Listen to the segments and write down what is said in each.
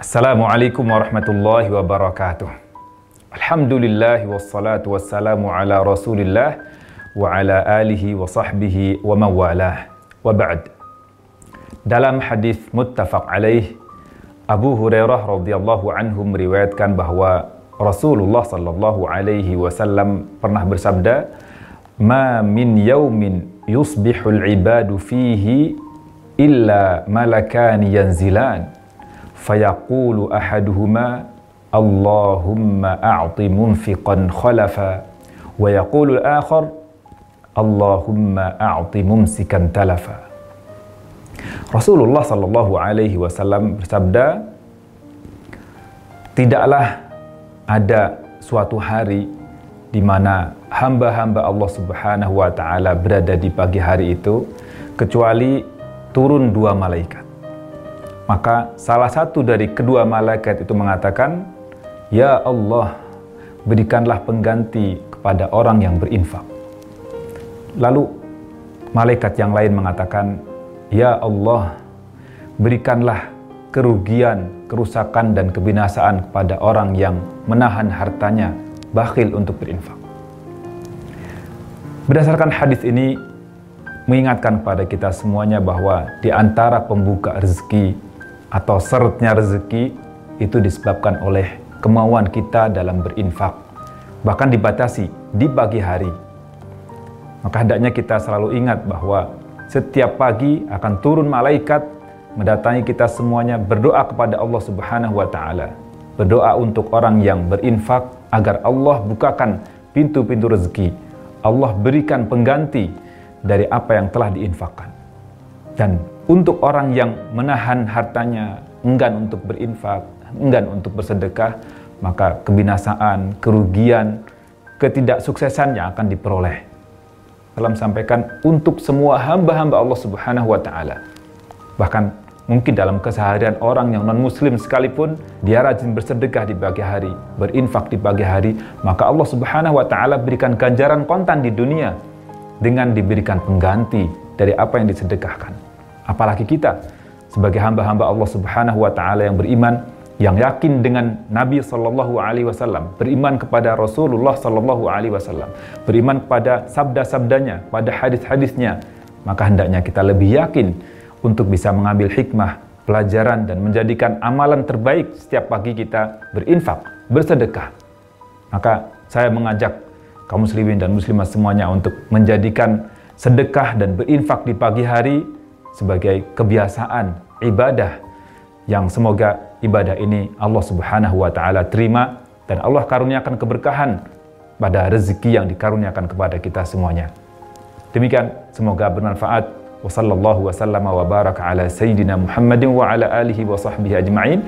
Assalamualaikum warahmatullahi wabarakatuh. Alhamdulillah wassalatu wassalamu ala Rasulillah wa ala alihi wa sahbihi wa mawalah. Wa ba'd. Dalam hadis muttafaq alaih Abu Hurairah radhiyallahu anhu meriwayatkan bahwa Rasulullah sallallahu alaihi wasallam pernah bersabda, "Ma min yaumin yusbihul ibadu fihi illa malakani yanzilan." Fayaqulu ahaduhuma Allahumma a'ti munfiqan khalafa. Wa yaqulu al-akhar Allahumma a'ti mumsikan talafa. Rasulullah sallallahu alaihi wasallam bersabda tidaklah ada suatu hari di mana hamba-hamba Allah Subhanahu wa taala berada di pagi hari itu kecuali turun dua malaikat maka salah satu dari kedua malaikat itu mengatakan, Ya Allah, berikanlah pengganti kepada orang yang berinfak. Lalu malaikat yang lain mengatakan, Ya Allah, berikanlah kerugian, kerusakan dan kebinasaan kepada orang yang menahan hartanya, bakhil untuk berinfak. Berdasarkan hadis ini mengingatkan kepada kita semuanya bahwa di antara pembuka rezeki atau seretnya rezeki itu disebabkan oleh kemauan kita dalam berinfak. Bahkan dibatasi di pagi hari. Maka hendaknya kita selalu ingat bahwa setiap pagi akan turun malaikat mendatangi kita semuanya berdoa kepada Allah Subhanahu wa taala. Berdoa untuk orang yang berinfak agar Allah bukakan pintu-pintu rezeki. Allah berikan pengganti dari apa yang telah diinfakkan. Dan untuk orang yang menahan hartanya, enggan untuk berinfak, enggan untuk bersedekah, maka kebinasaan, kerugian, ketidaksuksesan yang akan diperoleh. Dalam sampaikan untuk semua hamba-hamba Allah Subhanahu wa taala. Bahkan mungkin dalam keseharian orang yang non-muslim sekalipun dia rajin bersedekah di pagi hari, berinfak di pagi hari, maka Allah Subhanahu wa taala berikan ganjaran kontan di dunia dengan diberikan pengganti dari apa yang disedekahkan. Apalagi kita sebagai hamba-hamba Allah Subhanahu wa taala yang beriman, yang yakin dengan Nabi sallallahu alaihi wasallam, beriman kepada Rasulullah sallallahu alaihi wasallam, beriman kepada sabda-sabdanya, pada hadis-hadisnya, maka hendaknya kita lebih yakin untuk bisa mengambil hikmah, pelajaran dan menjadikan amalan terbaik setiap pagi kita berinfak, bersedekah. Maka saya mengajak kaum muslimin dan muslimah semuanya untuk menjadikan sedekah dan berinfak di pagi hari sebagai kebiasaan ibadah yang semoga ibadah ini Allah Subhanahu wa taala terima dan Allah karuniakan keberkahan pada rezeki yang dikaruniakan kepada kita semuanya. Demikian semoga bermanfaat. Wassallallahu wasallam wa baraka ala sayyidina Muhammadin wa ala alihi wa sahbihi ajma'in.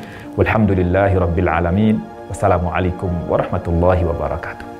Alamin. Wassalamualaikum warahmatullahi wabarakatuh.